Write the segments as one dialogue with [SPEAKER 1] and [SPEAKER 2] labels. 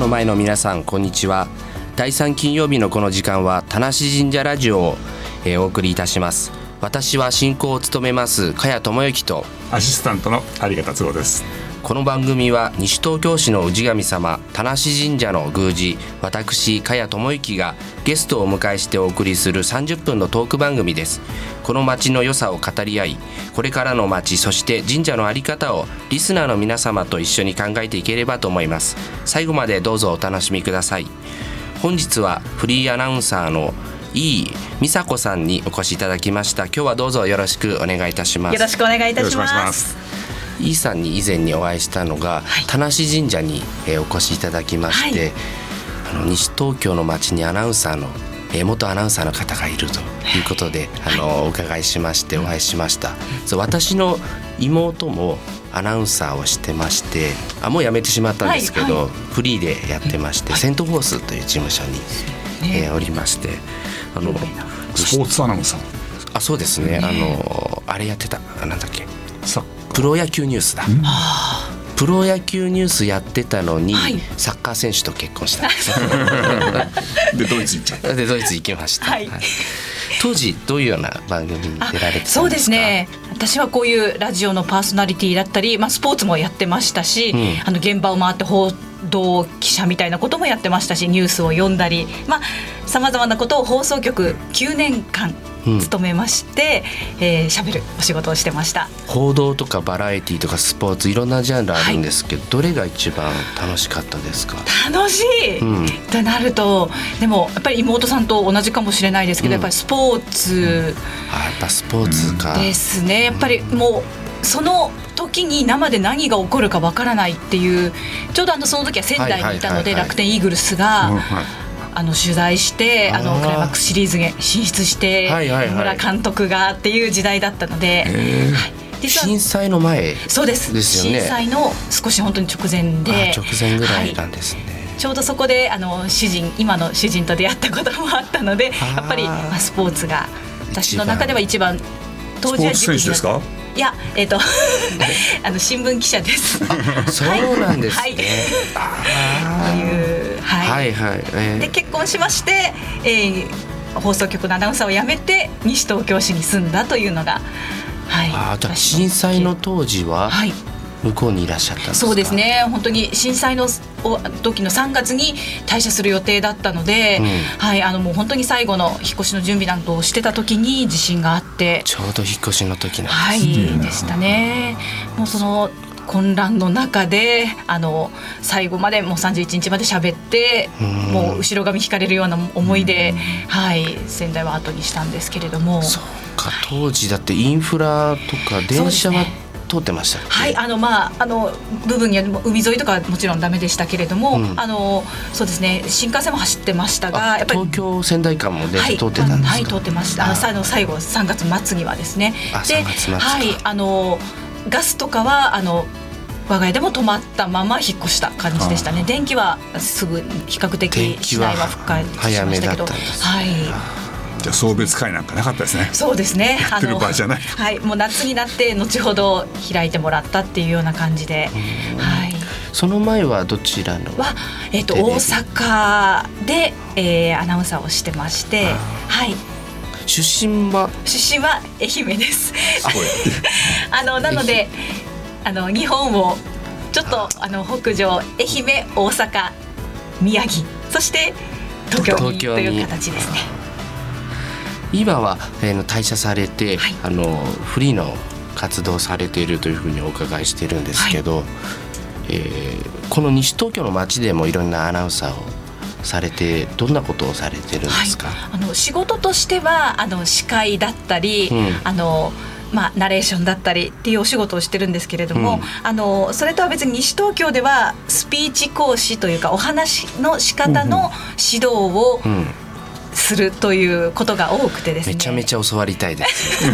[SPEAKER 1] の前の皆さんこんにちは第3金曜日のこの時間は田無神社ラジオを、えーお送りいたします私は進行を務めます茅智之と
[SPEAKER 2] アシスタントの有方都合です。
[SPEAKER 1] この番組は西東京市の氏神様田無神社の宮司私茅智之がゲストをお迎えしてお送りする30分のトーク番組です。この町の良さを語り合いこれからの町そして神社の在り方をリスナーの皆様と一緒に考えていければと思います。最後までどうぞお楽しみください。本日はフリーアナウンサーの井伊美佐子さんにお越しいただきました。今日はどうぞよろしくお願いいたします。
[SPEAKER 3] よろしくお願いいたしま。
[SPEAKER 2] す。
[SPEAKER 1] イーさんに以前にお会いしたのが、田無神社に、えーお越しいただきまして、あの西東京の町にアナウンサーの、えー元アナウンサーの方がいるとい。うことで、あのお伺いしましてお会いしました、そう私の妹もアナウンサーをしてましてあもう辞めてしまったんですけど、
[SPEAKER 3] はいは
[SPEAKER 1] フリーでやってまして、セントフォースという事務所に、えーおりましてあの
[SPEAKER 2] スポーツアナウンサー。
[SPEAKER 1] あそうですね。あのあれやってたあなんだっけ？
[SPEAKER 2] さ
[SPEAKER 1] プロ野球ニュースだ。プロ野球ニュースやってたのに、
[SPEAKER 3] はい
[SPEAKER 1] サッカー選手と結婚したん ですよ。
[SPEAKER 2] でドイツ行っちゃった。
[SPEAKER 1] でドイツ行きました。
[SPEAKER 3] はい
[SPEAKER 1] 当時どういうような番組に出られてたんですか？
[SPEAKER 3] そうです。ね私はこういうラジオのパーソナリティだったり、まあ、スポーツもやってましたし、
[SPEAKER 1] うん
[SPEAKER 3] あの現場を回って報道記者みたいなこともやってましたしニュースを読んだりさまざ、まなことを放送局9年間
[SPEAKER 1] うん。
[SPEAKER 3] 務めまして喋、えー喋るお仕事をしてました。
[SPEAKER 1] 報道とかバラエティとかスポーツいろんなジャンルあるんですけど、どれが一番楽しかったですか？
[SPEAKER 3] 楽しい、
[SPEAKER 1] うん。
[SPEAKER 3] ってなるとでもやっぱり妹さんと同じかもしれないですけど、
[SPEAKER 1] うん。
[SPEAKER 3] やっぱりスポーツ。
[SPEAKER 1] あやっぱスポーツか。
[SPEAKER 3] ですね。やっぱりもうその時に生で何が起こるかわからないっていうちょうどあのその時は仙台にいたので
[SPEAKER 1] はいはいはいはい。
[SPEAKER 3] 楽天イーグルスが、あの取材してあのクライマックスシリーズに進出して、村監督がっていう時代だったので、
[SPEAKER 2] え
[SPEAKER 3] はい。実は
[SPEAKER 1] 震災の前。
[SPEAKER 3] そうです。
[SPEAKER 1] ですよね。
[SPEAKER 3] 震災の少し本当に直前で
[SPEAKER 1] あ直前ぐら
[SPEAKER 3] はい。
[SPEAKER 1] なんですね。
[SPEAKER 3] ちょうどそこであの主人今の主人と出会ったこともあったのでやっぱり、まあ、スポーツが私の中では一番当時は
[SPEAKER 2] スポーツ選手ですか？
[SPEAKER 3] いやえっ、と あの新聞記者です。
[SPEAKER 1] そうなんですね。
[SPEAKER 3] はい
[SPEAKER 1] あ
[SPEAKER 3] という
[SPEAKER 1] ー
[SPEAKER 3] はい、
[SPEAKER 1] はいはい。えー
[SPEAKER 3] で結婚しまして、えー放送局のアナウンサーを辞めて西東京市に住んだというのがはい。
[SPEAKER 1] あーじゃあ
[SPEAKER 3] 私
[SPEAKER 1] 震災の当時は
[SPEAKER 3] はい。
[SPEAKER 1] 向こうにいらっしゃったんですか？
[SPEAKER 3] そうです。ね本当に震災のお時の3月に退社する予定だったので、
[SPEAKER 1] うん
[SPEAKER 3] はいあのもう本当に最後の引っ越しの準備などをしてた時に地震があって
[SPEAKER 1] ちょうど引っ越しの時なん
[SPEAKER 3] は
[SPEAKER 1] です。
[SPEAKER 3] いでしたねもうその混乱の中であの最後までもう31日まで喋って
[SPEAKER 1] うん
[SPEAKER 3] もう後ろ髪引かれるような思いで、はい、仙台は後にしたんですけれども。
[SPEAKER 1] そうか当時だってインフラとか電車は通ってました
[SPEAKER 3] はい、あのまああの部分には海沿いとかはもちろんダメでしたけれども、
[SPEAKER 1] うん。
[SPEAKER 3] あのそうですね新幹線も走ってましたが
[SPEAKER 1] あ
[SPEAKER 3] やっぱり
[SPEAKER 1] 東京仙台間も電
[SPEAKER 3] はい
[SPEAKER 1] 車通ってたんですか、
[SPEAKER 3] はい通ってました。あ。のさあの最後3月末にはですね。
[SPEAKER 1] あ
[SPEAKER 3] で
[SPEAKER 1] 3月末。か
[SPEAKER 3] はいあのガスとかはあの我が家でも止まったまま引っ越した感じでしたね。電気はすぐ比較的
[SPEAKER 1] 電気は
[SPEAKER 3] 市内は復活しましたけど、はい。
[SPEAKER 2] じゃあ送別会なんかなかったですね。
[SPEAKER 3] そうですね。
[SPEAKER 2] ってる場合じゃない
[SPEAKER 3] はい、もう夏になって後ほど開いてもらったっていうような感じで、はい。
[SPEAKER 1] その前はどちらの
[SPEAKER 3] は、えっ、と大阪で、えー、アナウンサーをしてまして、はい。
[SPEAKER 1] 出身は？
[SPEAKER 3] 出身は愛媛です。
[SPEAKER 2] すごい。
[SPEAKER 3] あのなので、あの日本をちょっとあの北上愛媛、大阪、宮城、そして東京に
[SPEAKER 1] 東京に
[SPEAKER 3] という形ですね。
[SPEAKER 1] 今は、えー、退社されて、
[SPEAKER 3] はい。
[SPEAKER 1] あのフリーの活動されているというふうにお伺いしてるんですけど、えーこの西東京の街でもいろんなアナウンサーをされてどんなことをされてるんですか、
[SPEAKER 3] あの仕事としてはあの司会だったり、
[SPEAKER 1] うん。
[SPEAKER 3] あのまあ、ナレーションだったりっていうお仕事をしてるんですけれども、
[SPEAKER 1] うん。
[SPEAKER 3] あのそれとは別に西東京ではスピーチ講師というかお話の仕方の指導を
[SPEAKER 1] うん、
[SPEAKER 3] するということが多くてですね。
[SPEAKER 1] めちゃめちゃ教わりたいです。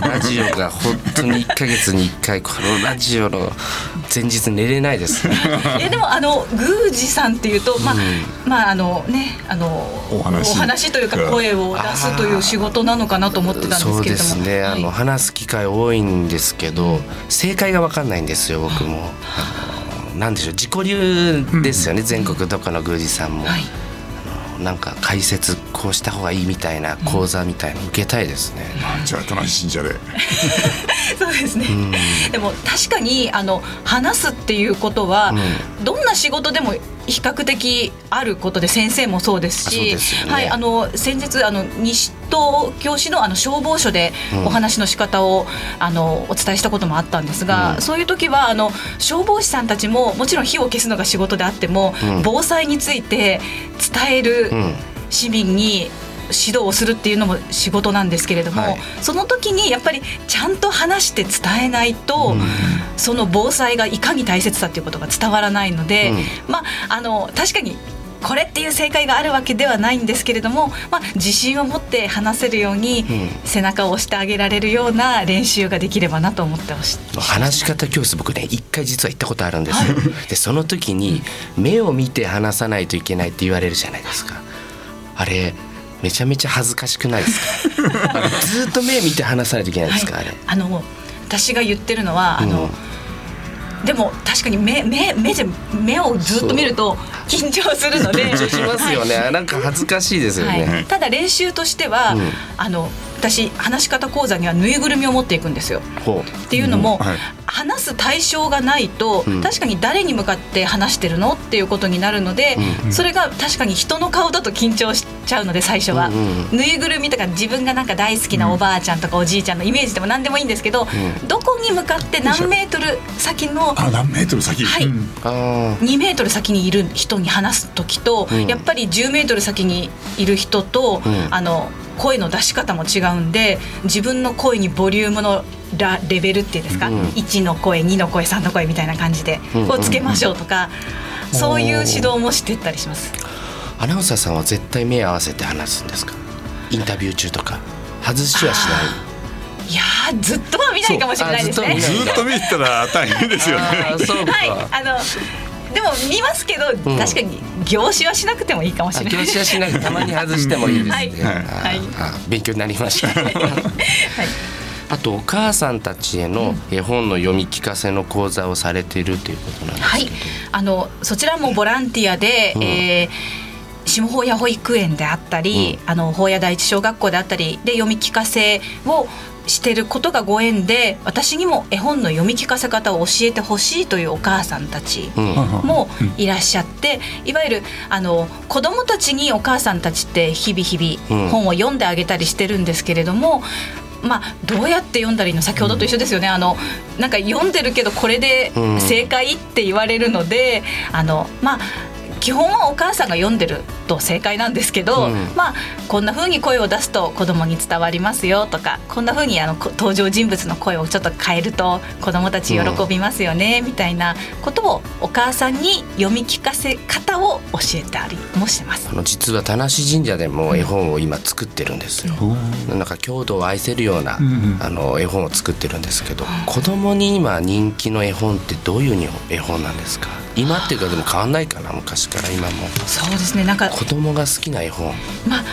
[SPEAKER 1] ラジオが本当に1ヶ月に1回このラジオの前日寝れないです。
[SPEAKER 3] いやでもあの宮司さんっていうと、まあ
[SPEAKER 1] うん。
[SPEAKER 3] まああのねあの
[SPEAKER 2] お話。
[SPEAKER 3] というか声を出すという仕事なのかなと思ってたんですけれども。
[SPEAKER 1] そうですね、あの
[SPEAKER 3] はい
[SPEAKER 1] 話す機会多いんですけど正解が分かんないんですよ僕も。あのなんでしょう自己流ですよね、全国どこの宮司さんも、
[SPEAKER 3] はい
[SPEAKER 1] なんか解説こうした方がいいみたいな講座みたいの受けたいですね、
[SPEAKER 2] じゃあ田無信者で。
[SPEAKER 3] そうですね、でも確かにあの話すっていうことは、どんな仕事でも比較的あることで先生もそうですし
[SPEAKER 1] ね。
[SPEAKER 3] はい、あの先日あの西東京市のあの消防署でお話の仕方を、あのお伝えしたこともあったんですが、そういう時はあの消防士さんたちももちろん火を消すのが仕事であっても、
[SPEAKER 1] うん。
[SPEAKER 3] 防災について伝える
[SPEAKER 1] うん。
[SPEAKER 3] 市民に指導をするっていうのも仕事なんですけれども、
[SPEAKER 1] はい。
[SPEAKER 3] その時にやっぱりちゃんと話して伝えないと、その防災がいかに大切さっていうことが伝わらないので、
[SPEAKER 1] うん。
[SPEAKER 3] まああの確かにこれっていう正解があるわけではないんですけれども、まあ、自信を持って話せるように、
[SPEAKER 1] ん。
[SPEAKER 3] 背中を押してあげられるような練習ができればなと思ってほしい。
[SPEAKER 1] 話し方教室僕ね一回実は行ったことあるんですよ。でその時に目を見て話さないといけないって言われるじゃないですか。あれめちゃめちゃ恥ずかしくないですか？ずっと目見て話さないといけないですか、あれ。
[SPEAKER 3] あの私が言ってるのはあの、でも確かに目目目で目をずっと見ると緊張するので
[SPEAKER 1] 緊張しますよね、
[SPEAKER 3] はい。
[SPEAKER 1] なんか恥ずかしいですよね、
[SPEAKER 3] はい、ただ練習としては、
[SPEAKER 1] うん。
[SPEAKER 3] あの私話し方講座にはぬいぐるみを持っていくんですよ。
[SPEAKER 1] ほ
[SPEAKER 3] っていうのも、
[SPEAKER 2] うん。はい。
[SPEAKER 3] 話す対象がないと、
[SPEAKER 1] うん。
[SPEAKER 3] 確かに誰に向かって話してるのっていうことになるので、それが確かに人の顔だと緊張しちゃうので最初は、
[SPEAKER 1] うん
[SPEAKER 3] ぬいぐるみとか自分がなんか大好きなおばあちゃんとかおじいちゃんのイメージでも何でもいいんですけど、
[SPEAKER 1] う
[SPEAKER 3] どこに向かって何メートル先の
[SPEAKER 2] あ何メートル先？
[SPEAKER 3] はい。
[SPEAKER 2] うん。
[SPEAKER 1] うあ
[SPEAKER 3] 2メートル先にいる人に話す時と、
[SPEAKER 1] うん。
[SPEAKER 3] やっぱり10メートル先にいる人と、
[SPEAKER 1] うん。
[SPEAKER 3] あの声の出し方も違うんで自分の声にボリュームのラレベルっていうんですか、
[SPEAKER 1] うん。
[SPEAKER 3] 1の声2の声3の声みたいな感じで、
[SPEAKER 1] うん
[SPEAKER 3] こうつけましょうとか、そういう指導もしてったりします。
[SPEAKER 1] アナウンサーさんは絶対目合わせて話すんですか？インタビュー中とか。外しはしない。
[SPEAKER 3] いやーずっとは見ないかもしれないですね。
[SPEAKER 1] ず
[SPEAKER 2] ずっと見てたら大変ですよね。
[SPEAKER 1] あ ーそうか、
[SPEAKER 3] はい、あのでも見ますけど、
[SPEAKER 1] ん。
[SPEAKER 3] 確かに凝視はしなくてもいいかもし
[SPEAKER 1] あ
[SPEAKER 3] れない。
[SPEAKER 1] 教師はしなくてたまに外してもいいですね、
[SPEAKER 3] はい。
[SPEAKER 1] 勉強になりました。
[SPEAKER 3] はい。
[SPEAKER 1] あとお母さんたちへの絵本の読み聞かせの講座をされているということなんです
[SPEAKER 3] はい。あのそちらもボランティアで、
[SPEAKER 1] うん。
[SPEAKER 3] えー下保谷保育園であったり、あの保谷第一小学校であったりで読み聞かせをしてることがご縁で私にも絵本の読み聞かせ方を教えてほしいというお母さんたち
[SPEAKER 1] うん。
[SPEAKER 3] もいらっしゃって、いわゆるあの子どもたちにお母さんたちって日々日
[SPEAKER 1] うん。
[SPEAKER 3] 々本を読んであげたりしてるんですけれども、まあ、どうやって読んだらいいの先ほどと一緒ですよね、あのなんか読んでるけどこれで
[SPEAKER 1] うん。
[SPEAKER 3] 正解って言われるので、あのまあ基本はお母さんが読んでると正解なんですけど、
[SPEAKER 1] うん
[SPEAKER 3] まあこんな風に声を出すと子供に伝わりますよとかこんな風にあのこ登場人物の声をちょっと変えると子供たち喜びますよね、みたいなことをお母さんに読み聞かせ方を教えたりもしてます
[SPEAKER 1] あ。の実は田無神社でも絵本を今作ってるんですよ。なんか郷土を愛せるような、
[SPEAKER 2] んうん
[SPEAKER 1] あの絵本を作ってるんですけど、子供に今人気の絵本ってどういう絵本なんですか？今っていうかでも変わんないかな昔から今も。
[SPEAKER 3] そうですねなんか
[SPEAKER 1] 子供が好きな絵本。
[SPEAKER 3] まあ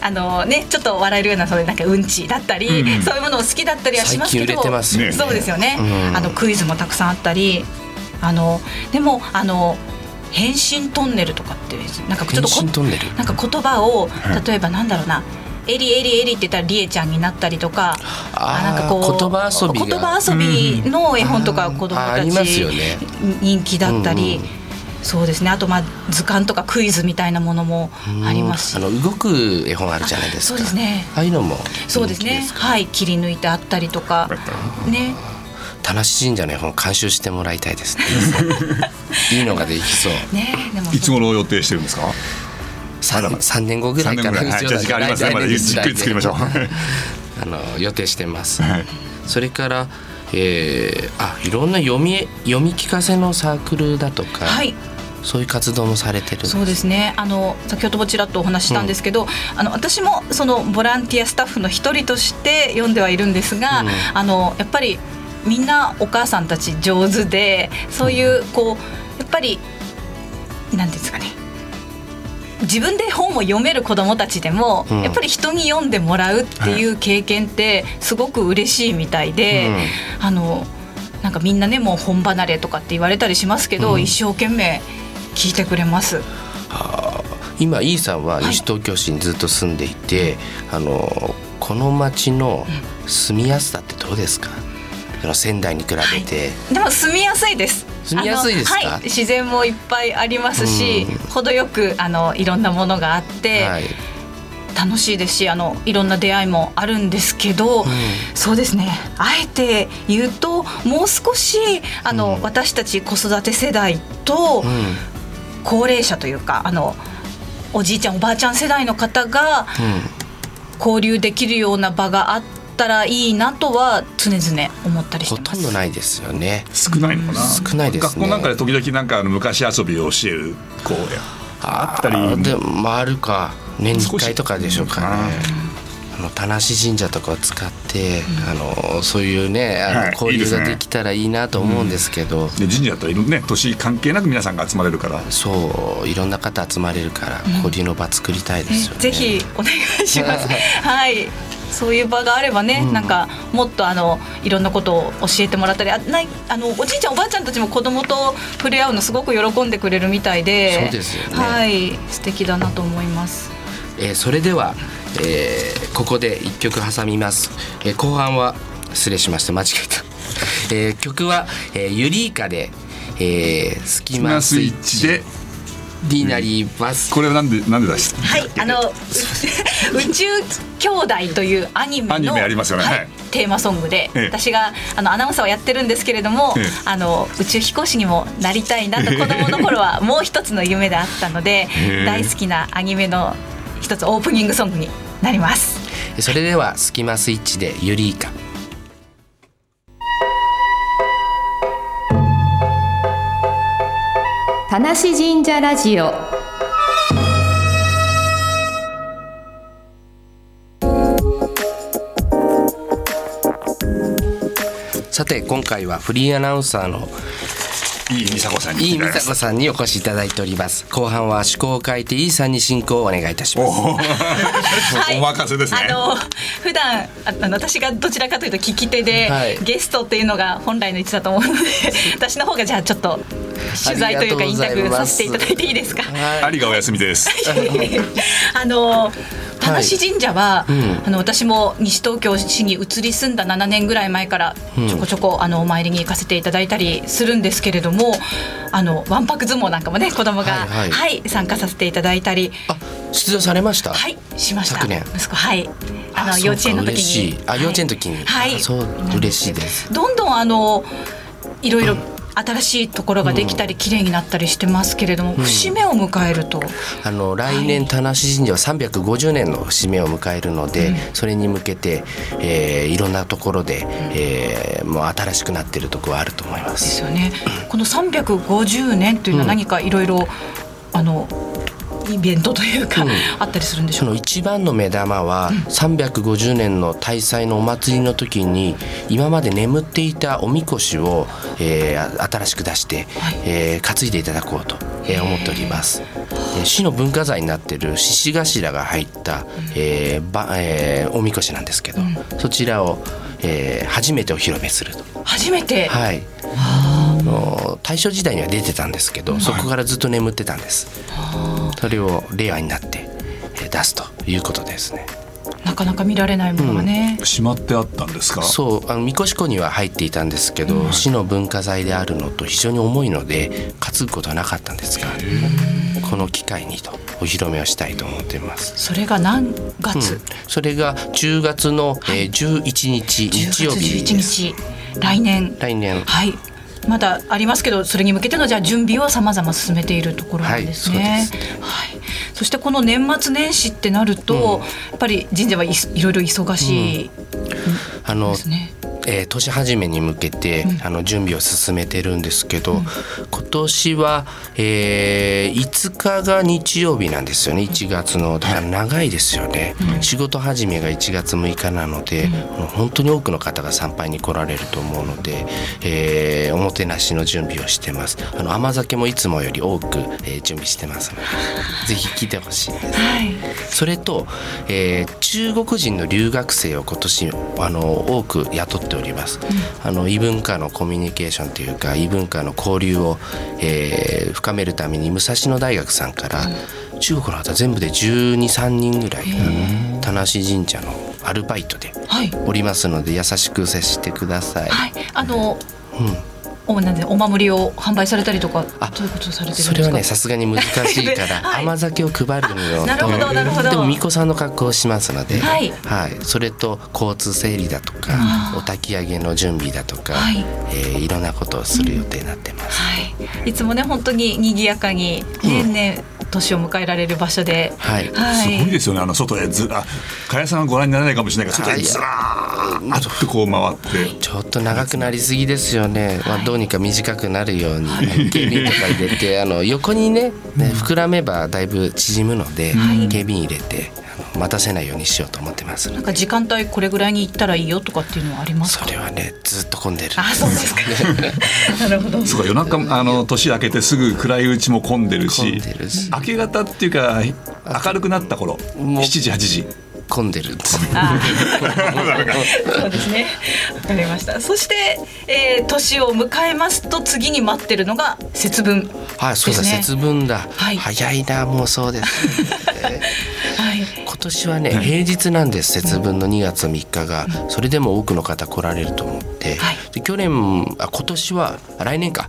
[SPEAKER 3] あの あのねちょっと笑えるようなそれなんかうんちだったり、
[SPEAKER 2] うん。
[SPEAKER 3] そういうものを好きだったりはしますけど
[SPEAKER 1] ね。
[SPEAKER 3] そうですよね、
[SPEAKER 1] うん。
[SPEAKER 3] あのクイズもたくさんあったりあのでもあの変身トンネルとかってなんかちょっとこ
[SPEAKER 1] 変身トンネル？
[SPEAKER 3] なんか言葉を
[SPEAKER 2] はい。
[SPEAKER 3] 例えばなんだろうな、エリエリエリって言ったらリエちゃんになったりとか
[SPEAKER 1] あー
[SPEAKER 3] なんかこう
[SPEAKER 1] 言葉遊びが。
[SPEAKER 3] 言葉遊びの絵本とか子供たち人気だったり、
[SPEAKER 1] うんうん
[SPEAKER 3] そうですね。あとまあ図鑑とかクイズみたいなものもありますし。
[SPEAKER 1] あの動く絵本あるじゃないですか。
[SPEAKER 3] そうですね。
[SPEAKER 1] ああいうのも
[SPEAKER 3] そうですね。はい。切り抜いてあったりとか。ね。
[SPEAKER 1] 田無神社の絵本監修してもらいたいですね。いいのができそう。
[SPEAKER 3] ね。でも
[SPEAKER 2] いつ頃予定してるんですか？
[SPEAKER 1] 三
[SPEAKER 2] まだまだ
[SPEAKER 1] 三年後ぐらいから
[SPEAKER 2] 三年ぐらい。はい。じゃあ時間ありますね。まだじっくり作りましょう。
[SPEAKER 1] あの予定してます。
[SPEAKER 2] はい。
[SPEAKER 1] それから、えー、あいろんな読み読み聞かせのサークルだとか、
[SPEAKER 3] はい
[SPEAKER 1] そういう活動もされてるんです。
[SPEAKER 3] そうですね。あの先ほどもちらっとお話ししたんですけど、あの私もそのボランティアスタッフの一人として読んではいるんですが、
[SPEAKER 1] うん。
[SPEAKER 3] あのやっぱりみんなお母さんたち上手でそういうこうやっぱりなんていうんですかね。自分で本を読める子どもたちでも、
[SPEAKER 1] うん。
[SPEAKER 3] やっぱり人に読んでもらうっていう経験ってすごく嬉しいみたいで、あのなんかみんなねもう本離れとかって言われたりしますけど、
[SPEAKER 1] うん。
[SPEAKER 3] 一生懸命聞いてくれます。
[SPEAKER 1] 今イーさんは西東京市にずっと住んでいて、あのこの町の住みやすさってどうですか、その仙台に比べて、
[SPEAKER 3] でも住みやすいです。
[SPEAKER 1] 住みやすいです
[SPEAKER 3] はい、自然もいっぱいありますし、程よくあのいろんなものがあって、
[SPEAKER 1] はい、
[SPEAKER 3] 楽しいですしあのいろんな出会いもあるんですけど、そうですね。あえて言うともう少しあの、
[SPEAKER 1] うん。
[SPEAKER 3] 私たち子育て世代と
[SPEAKER 1] うん
[SPEAKER 3] 高齢者というかあのおじいちゃんおばあちゃん世代の方が交流できるような場があったらいいなとは常々思ったりし
[SPEAKER 1] ほ
[SPEAKER 3] てます。
[SPEAKER 1] とんどないですよね。
[SPEAKER 2] 少ないのかな
[SPEAKER 1] 少ないですね
[SPEAKER 2] 学校なんかで時々なんかあの昔遊びを教える子やあったり
[SPEAKER 1] ーでもまああるか年に1
[SPEAKER 2] 少し
[SPEAKER 1] 回とかでしょうかね。あの田無神社とかを使って、あのそういうねあの、
[SPEAKER 2] はい
[SPEAKER 1] 交流ができたらいいなと思うんですけど。
[SPEAKER 2] で神社だったらね年関係なく皆さんが集まれるから
[SPEAKER 1] そういろんな方集まれるから交流の場作りたいですよね。
[SPEAKER 3] ぜひお願いします。はい。そういう場があればね、なんかもっとあのいろんなことを教えてもらったり、あないあのおじいちゃんおばあちゃんたちも子供と触れ合うのすごく喜んでくれるみたいで、
[SPEAKER 1] そうですよね
[SPEAKER 3] はい、素敵だなと思います。
[SPEAKER 1] えーそれでは、えーここで一曲挟みます、えー後半は失礼しました。間違えた、えー曲は、えーユリイカで、えー、スキマス
[SPEAKER 2] スイッ
[SPEAKER 1] チ
[SPEAKER 2] チで
[SPEAKER 1] になります、
[SPEAKER 2] これはなんでなんで出した？
[SPEAKER 3] はい、あのう 宇宙兄弟というアニメの
[SPEAKER 2] アニメありますよね。
[SPEAKER 3] はい
[SPEAKER 2] はい。
[SPEAKER 3] テーマソングで、
[SPEAKER 2] ええ。
[SPEAKER 3] 私があのアナウンサーをやってるんですけれども、
[SPEAKER 2] ええ。
[SPEAKER 3] あの宇宙飛行士にもなりたいなと子供の頃はもう一つの夢であったので
[SPEAKER 2] え。
[SPEAKER 3] 大好きなアニメの一つオープニングソングになります。
[SPEAKER 1] それではスキマスイッチでユリイカ
[SPEAKER 4] 田無神社ラジオ
[SPEAKER 1] さて今回はフリーアナウンサーの
[SPEAKER 2] いい美佐子さんに
[SPEAKER 1] いい美佐子さんにお越しいただいております。後半は趣向を変えていいさんに進行をお願いいたします。
[SPEAKER 2] お 任せですね。
[SPEAKER 3] あの普段ああの私がどちらかというと聞き手で、
[SPEAKER 1] はい。
[SPEAKER 3] ゲストっていうのが本来の位置だと思うので 私の方がじゃあちょっと取材というかインタビューさせていただいていいですか？
[SPEAKER 2] ありがお休みです
[SPEAKER 3] あの田無神社は、
[SPEAKER 1] ん。
[SPEAKER 3] あの私も西東京市に移り住んだ7年ぐらい前からちょこちょこ、あのお参りに行かせていただいたりするんですけれどもあのわんぱく相撲なんかもね子供が、
[SPEAKER 1] は
[SPEAKER 3] はい。い
[SPEAKER 1] はい
[SPEAKER 3] 参加させていただいたり。
[SPEAKER 1] あ出場されました？
[SPEAKER 3] はいしました。
[SPEAKER 1] 昨年。
[SPEAKER 3] 息子はい。あの
[SPEAKER 1] あ
[SPEAKER 3] 幼稚園の時に。
[SPEAKER 1] い。あ幼稚園の時に。
[SPEAKER 3] はい。
[SPEAKER 1] あそう嬉しいです。
[SPEAKER 3] どんどんあのいろいろ新しいところができたり綺麗になったりしてますけれども、節目を迎えると
[SPEAKER 1] あの来年田無神社は350年の節目を迎えるので、それに向けて、えーいろんなところで、えーもう新しくなってるところはあると思いま。
[SPEAKER 3] ですすよね。この350年というのは何かいろいろあのイベントというか、
[SPEAKER 1] うん。
[SPEAKER 3] あったりするんでしょう
[SPEAKER 1] その一番の目玉は350年の大祭のお祭りの時に今まで眠っていたおみこしを、えー新しく出して、えー担いでいただこうと、えー思っております。えー市の文化財になっている獅子頭が入った、えーばえーおみこしなんですけど、そちらを、えー初めてお披露目すると。
[SPEAKER 3] 初めて、
[SPEAKER 1] はい。あの大正時代には出てたんですけど、そこからずっと眠ってたんです。それを令和になってえー出すということですね。
[SPEAKER 3] なかなか見られないものがね、
[SPEAKER 2] しまってあったんですか？
[SPEAKER 1] そうあのみこし湖には入っていたんですけど、市の文化財であるのと非常に重いので担ぐことはなかったんですがこの機会にとお披露目をしたいと思っています。
[SPEAKER 3] それが何月、
[SPEAKER 1] それが10月の、えー11日日曜
[SPEAKER 3] 10
[SPEAKER 1] 日
[SPEAKER 3] 月11
[SPEAKER 1] です。
[SPEAKER 3] 日。来年。
[SPEAKER 1] 来年。
[SPEAKER 3] はいまだありますけどそれに向けてのじゃあ準備をさまざま進めているところなんですね。
[SPEAKER 1] はい
[SPEAKER 3] はい
[SPEAKER 1] そ
[SPEAKER 3] してこの年末年始ってなると、やっぱり神社はいいろいろ忙しい
[SPEAKER 1] あの
[SPEAKER 3] ですね。
[SPEAKER 1] えー年始めに向けて、あの準備を進めてるんですけど、今年は、えー5日が日曜日なんですよね。1月のだから長いですよね、仕事始めが1月6日なので、もう本当に多くの方が参拝に来られると思うので、えーおもてなしの準備をしてます。あの甘酒もいつもより多く、えー準備してますので ぜひ来てほしいです。
[SPEAKER 3] はい。
[SPEAKER 1] それと、えー中国人の留学生を今年あの多く雇ってっております、あの異文化のコミュニケーションというか異文化の交流を、えー深めるために武蔵野大学さんから、中国の方全部で1 2 3人ぐらいが田無神社のアルバイトで
[SPEAKER 3] はい。
[SPEAKER 1] おりますので優しく接してください。
[SPEAKER 3] はい。あの、おなんでお守りを販売されたりとか
[SPEAKER 1] あ
[SPEAKER 3] どういうことをされてるんですか？
[SPEAKER 1] それはねさすがに難しい。から、
[SPEAKER 3] はい。
[SPEAKER 1] 甘酒を配るの
[SPEAKER 3] なるほどなるほど。
[SPEAKER 1] でも巫女さんの格好をしますので、
[SPEAKER 3] はい。
[SPEAKER 1] それと交通整理だとかお焚き上げの準備だとか、
[SPEAKER 3] はい。
[SPEAKER 1] いえーいろんなことをする予定になってます。
[SPEAKER 3] はい、いつもね本当に賑やかに年々年を迎えられる場所で、
[SPEAKER 1] はい。
[SPEAKER 2] す
[SPEAKER 3] はい。
[SPEAKER 2] ごいですよねあの外へずあ加谷さんはご覧にならないかもしれないけど外へずらーっとこう回って。
[SPEAKER 1] ちょっと長くなりすぎですよね、まあ、どうにか短くなるように警備員とか入れてあの横にねね膨らめばだいぶ縮むので、警備員入れて待たせないようにしようと思ってます。
[SPEAKER 3] なんか時間帯これぐらいに行ったらいいよとかっていうのはありますか？
[SPEAKER 1] それはねずっと混んでる。
[SPEAKER 3] あそうですか。なるほど。
[SPEAKER 2] そうか夜中あの年明けてすぐ暗いうちも混んでるし
[SPEAKER 1] 混んでるし。
[SPEAKER 2] 明け方っていうか明るくなった頃
[SPEAKER 1] もう
[SPEAKER 2] 7時8時
[SPEAKER 1] 混んでるんです。
[SPEAKER 3] あー。そうですね。わかりました。そして、えー年を迎えますと次に待ってるのが節分
[SPEAKER 1] はいそうだ、節分だ、
[SPEAKER 3] はい。
[SPEAKER 1] 早いなもうそうです、え ー
[SPEAKER 3] はい。
[SPEAKER 1] 今年はね平日なんです節分の2月3日が。それでも多くの方来られると思って、
[SPEAKER 3] はい。
[SPEAKER 1] で去年あ今年はあ来年か、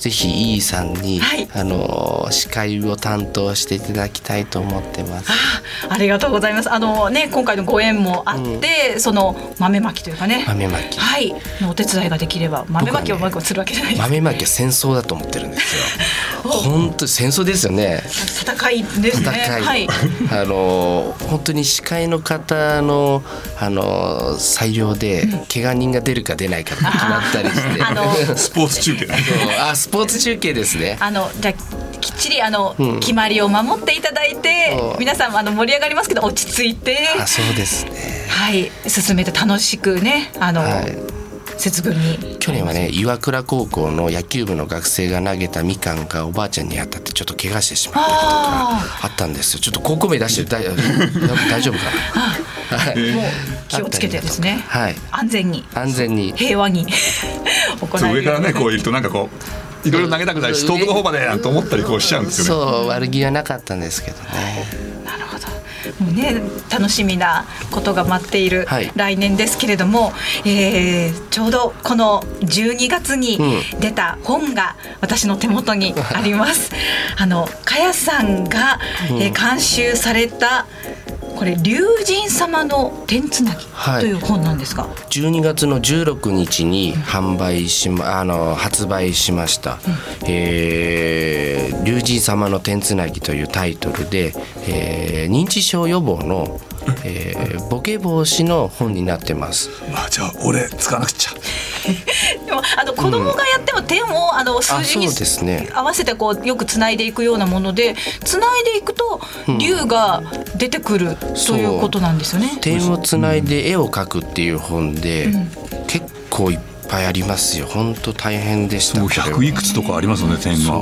[SPEAKER 1] ぜひ E さんに、
[SPEAKER 3] はい
[SPEAKER 1] あの司会を担当していただきたいと思ってます。
[SPEAKER 3] ありがとうございます。あのね今回のご縁もあって、その豆まきというかね。
[SPEAKER 1] 豆まき
[SPEAKER 3] はいのお手伝いができれば豆まきをうまくするわけじゃないです。
[SPEAKER 1] 豆まきは戦争だと思ってるんですよ。本当に戦争ですよね。
[SPEAKER 3] 戦いですね。はい。
[SPEAKER 1] あの本当に司会の方のあの裁量で怪我人が出るか出ないかって決まったりして、
[SPEAKER 3] あの
[SPEAKER 2] スポーツ中継
[SPEAKER 1] あスポーツ中継ですね。
[SPEAKER 3] あのじゃあきっちりあの、
[SPEAKER 1] うん。
[SPEAKER 3] 決まりを守っていただいて皆さんあの盛り上がりますけど落ち着いて。
[SPEAKER 1] あそうですね。
[SPEAKER 3] はい。進めて楽しくねあの、
[SPEAKER 1] はい。
[SPEAKER 3] 節分に。
[SPEAKER 1] 去年はね岩倉高校の野球部の学生が投げたみかんがおばあちゃんに当たってちょっと怪我してしまったりとか
[SPEAKER 3] あ
[SPEAKER 1] あったんですよ。ちょっと高校名出して大 大丈夫かな？はい。
[SPEAKER 3] もう気をつけてですね、
[SPEAKER 1] はい。
[SPEAKER 3] 安全に。
[SPEAKER 1] 安全に。
[SPEAKER 3] 平和に。行
[SPEAKER 2] そう
[SPEAKER 3] えるように
[SPEAKER 2] 上からねこういるとなんかこういろいろ投げたくなるし遠くの方までなんて思ったりこうしちゃうんですよね。
[SPEAKER 1] そう悪気はなかったんですけどね。
[SPEAKER 3] なるほど。もうね楽しみなことが待っている
[SPEAKER 1] はい。
[SPEAKER 3] 来年ですけれども、えーちょうどこの12月に
[SPEAKER 1] う
[SPEAKER 3] 出た本が私の手元に あります。あのかやさんが、えー監修されたこれ龍神様の天つなぎ
[SPEAKER 1] はい。
[SPEAKER 3] という本なんですが、
[SPEAKER 1] 12月の16日に販売しまあの発売しました「えー龍神様の天つなぎ」というタイトルで、えー認知症予防の、えーボケ防止の本になってます。
[SPEAKER 2] あじゃあ俺使わなくちゃ。
[SPEAKER 3] でもあの子供がやっても点をあの数字に合わせてこうよくつないでいくようなものでつないでいくと龍が出てくるということなんですよね。
[SPEAKER 1] 点をつないで絵を描くっていう本で、結構いっぱいありますよ。本当大変でした
[SPEAKER 2] もう
[SPEAKER 1] これは。
[SPEAKER 2] 100いくつとかありますよね点が。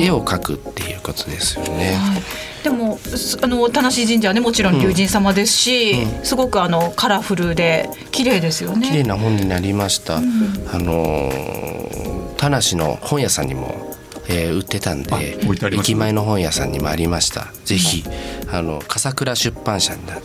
[SPEAKER 1] 絵を描くっていうことですよね。
[SPEAKER 3] はいでもすあの田無神社はねもちろん龍神様ですし、すごくあのカラフルで綺麗ですよ
[SPEAKER 1] 綺麗
[SPEAKER 3] ね。
[SPEAKER 1] な本になりました。あのー田無の本屋さんにも、えー売ってたん
[SPEAKER 2] あ
[SPEAKER 1] で駅前の本屋さんにもありました。ぜひあの笠倉出版社にな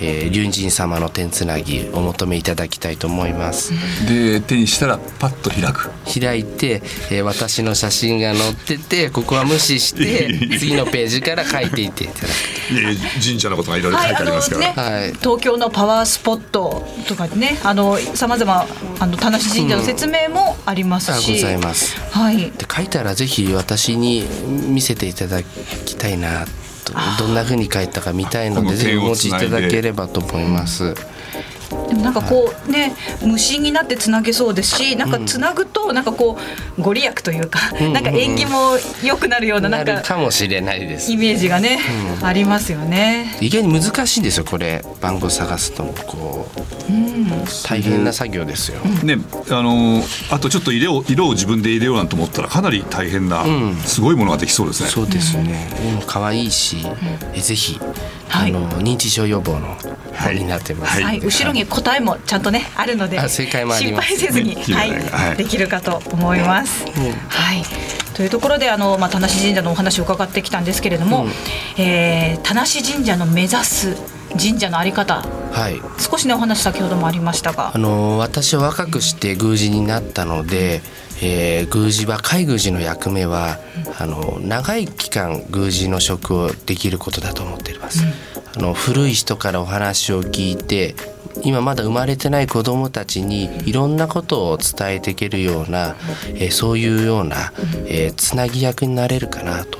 [SPEAKER 1] えー、龍神様の天つなぎお求めいただきたいと思います。
[SPEAKER 2] で手にしたらパッと開く。
[SPEAKER 1] 開いて、えー私の写真が載っててここは無視して次のページから書いていっていただく。
[SPEAKER 2] いやいや神社のことがいろいろ書
[SPEAKER 3] はい
[SPEAKER 2] てありますから、
[SPEAKER 3] ね、
[SPEAKER 1] はい。
[SPEAKER 3] 東京のパワースポットとかね、あのさまざまあの田無神社の説明もありますし、
[SPEAKER 1] あございます。
[SPEAKER 3] はい、
[SPEAKER 1] で書いたらぜひ私に見せていただきたいな。とどんな風に書いたか見たいのでぜひお持ちいただければと思います。
[SPEAKER 3] でもなんかこうね無心になってつなげそうですしなんかつなぐとなんかこうご利益というか、
[SPEAKER 1] ん。
[SPEAKER 3] なんか縁起も良くなるようなな
[SPEAKER 1] なんる
[SPEAKER 3] か
[SPEAKER 1] かもしれないです
[SPEAKER 3] イ。メージがね、ありますよね。
[SPEAKER 1] 意外に難しいんですよこれ。番号探すとこう。大変な作業ですよ。
[SPEAKER 2] ねあのーあとちょっと色を色を自分で入れようなんて思ったらかなり大変な、
[SPEAKER 1] ん。
[SPEAKER 2] すごいものができそうですね。
[SPEAKER 1] そうですね。でも可愛いし、えぜひ、
[SPEAKER 3] はい
[SPEAKER 1] あの認知症予防の本になってます。
[SPEAKER 2] はい。
[SPEAKER 3] はい、後ろにに答えもちゃんとねあるので
[SPEAKER 1] あ正解もあり
[SPEAKER 3] 心
[SPEAKER 1] ます。
[SPEAKER 3] 配せずに、
[SPEAKER 2] ね
[SPEAKER 3] はい。
[SPEAKER 2] はい。
[SPEAKER 3] できるかと思います。はい。というところであの、まあ、田無神社のお話を伺ってきたんですけれども、えー田無神社の目指す神社のあり方
[SPEAKER 1] はい。
[SPEAKER 3] 少しねお話先ほどもありましたが。
[SPEAKER 1] あの私は若くして宮司になったので、えー宮司は海宮司の役目はあの長い期間宮司の職をできることだと思っています。あの古い人からお話を聞いて今まだ生まれてない子どもたちにいろんなことを伝えていけるような、えーそういうような、えーつなぎ役になれるかなと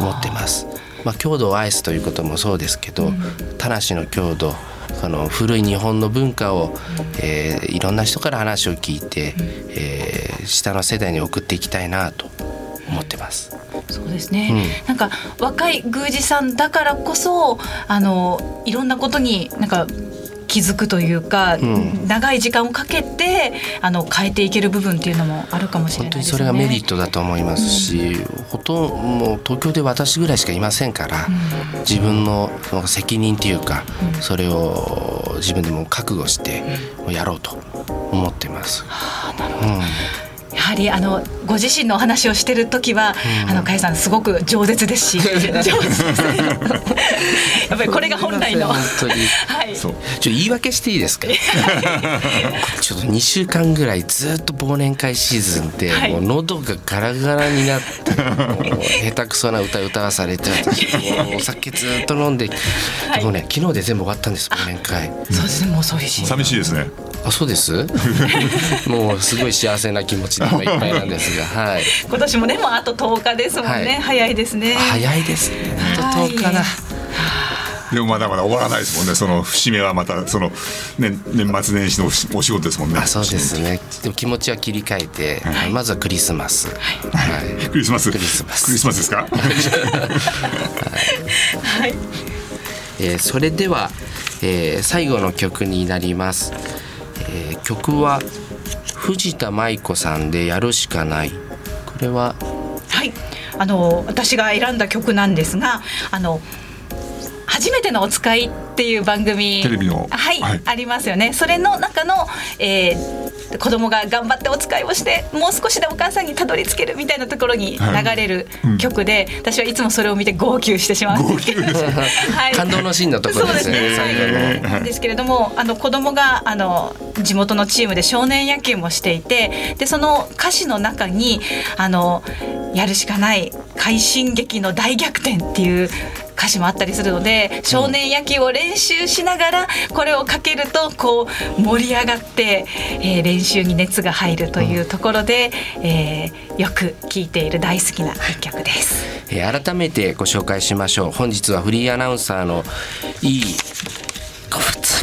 [SPEAKER 1] 思ってます。まあ、郷土を愛すということもそうですけど、田無の郷土あの古い日本の文化を、えーいろんな人から話を聞いて、えー下の世代に送っていきたいなと思ってます。
[SPEAKER 3] そうですね、なんか若い宮司さんだからこそあのいろんなことになんか気づくというか、
[SPEAKER 1] ん。
[SPEAKER 3] 長い時間をかけてあの変えていける部分っていうのもあるかもしれないですよね。
[SPEAKER 1] それがメリットだと思いますし、ほとんどもう東京で私ぐらいしかいませんから、自分の責任っていうか、それを自分でも覚悟してやろうと思ってます。うん。
[SPEAKER 3] やはりあのご自身のお話をしてる時は、あのかやさんすごく饒舌ですし やっぱりこれが本来の。
[SPEAKER 1] 本当に。
[SPEAKER 3] はい。
[SPEAKER 2] そう。
[SPEAKER 1] ちょ言い訳していいですか？ちょっと2週間ぐらいずっと忘年会シーズンで、
[SPEAKER 3] はい。
[SPEAKER 1] もう喉がガラガラになってもう下手くそな歌歌わされて お酒ずっと飲んで、
[SPEAKER 3] はい。
[SPEAKER 1] でもね昨日で全部終わったんです忘年会。
[SPEAKER 3] そうですねもうそうい
[SPEAKER 2] 寂しいですね。
[SPEAKER 1] あそうです？もうすごい幸せな気持ちで今いっぱいなんですがはい。
[SPEAKER 3] 今年もねもうあと10日ですもんね、
[SPEAKER 1] はい。
[SPEAKER 3] 早いですね。
[SPEAKER 1] 早いです。ねあと10日だ、
[SPEAKER 3] はい
[SPEAKER 2] でもまだまだ終わらないですもんね。その節目はまたその、ね、年末年始のお仕事ですもんね。
[SPEAKER 1] あそうですね。でも気持ちは切り替えて、まずはクリスマス、はい。
[SPEAKER 2] クリスマス。
[SPEAKER 1] クリスマス。
[SPEAKER 2] クリスマスですか？
[SPEAKER 3] はい。
[SPEAKER 1] えーそれでは、えー最後の曲になります、えー曲は藤田舞子さんでやるしかない。これは？
[SPEAKER 3] はい、あの私が選んだ曲なんですが、あの初めてのお使いっていう番組
[SPEAKER 2] テレビの。
[SPEAKER 3] はい、
[SPEAKER 2] はい。
[SPEAKER 3] ありますよね。それの中の、えー子供が頑張ってお使いをしてもう少しでお母さんにたどり着けるみたいなところに流れる曲で、私はいつもそれを見て号泣してしまう。んですけど、はい。
[SPEAKER 1] 感動のシーンのところですよね。
[SPEAKER 3] そうです
[SPEAKER 1] 最後の
[SPEAKER 3] なんですけれどもあの子供があの地元のチームで少年野球もしていてでその歌詞の中にあのやるしかない快進撃の大逆転っていう歌詞もあったりするので少年野球を練習しながらこれをかけるとこう盛り上がって、えー練習に熱が入るというところで、えーよく聴いている大好きな一曲です。
[SPEAKER 1] えー改めてご紹介しましょう本日はフリーアナウンサーのいい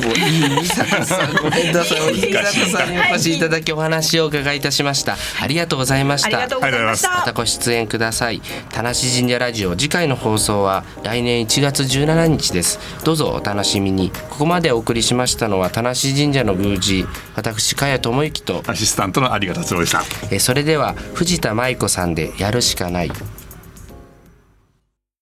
[SPEAKER 1] もい。い美里さんごめんなさい。美里さんにお越しいただきお話を伺いいたしました。ありがとうございました。
[SPEAKER 3] ありがとうございました。
[SPEAKER 1] またご出演ください田無神社ラジオ次回の放送は来年1月17日です。どうぞお楽しみに。ここまでお送りしましたのは田無神社の宮司私茅智之と。
[SPEAKER 2] アシスタントの有賀達郎でした
[SPEAKER 1] えーそれでは藤田舞子さんでやるしかない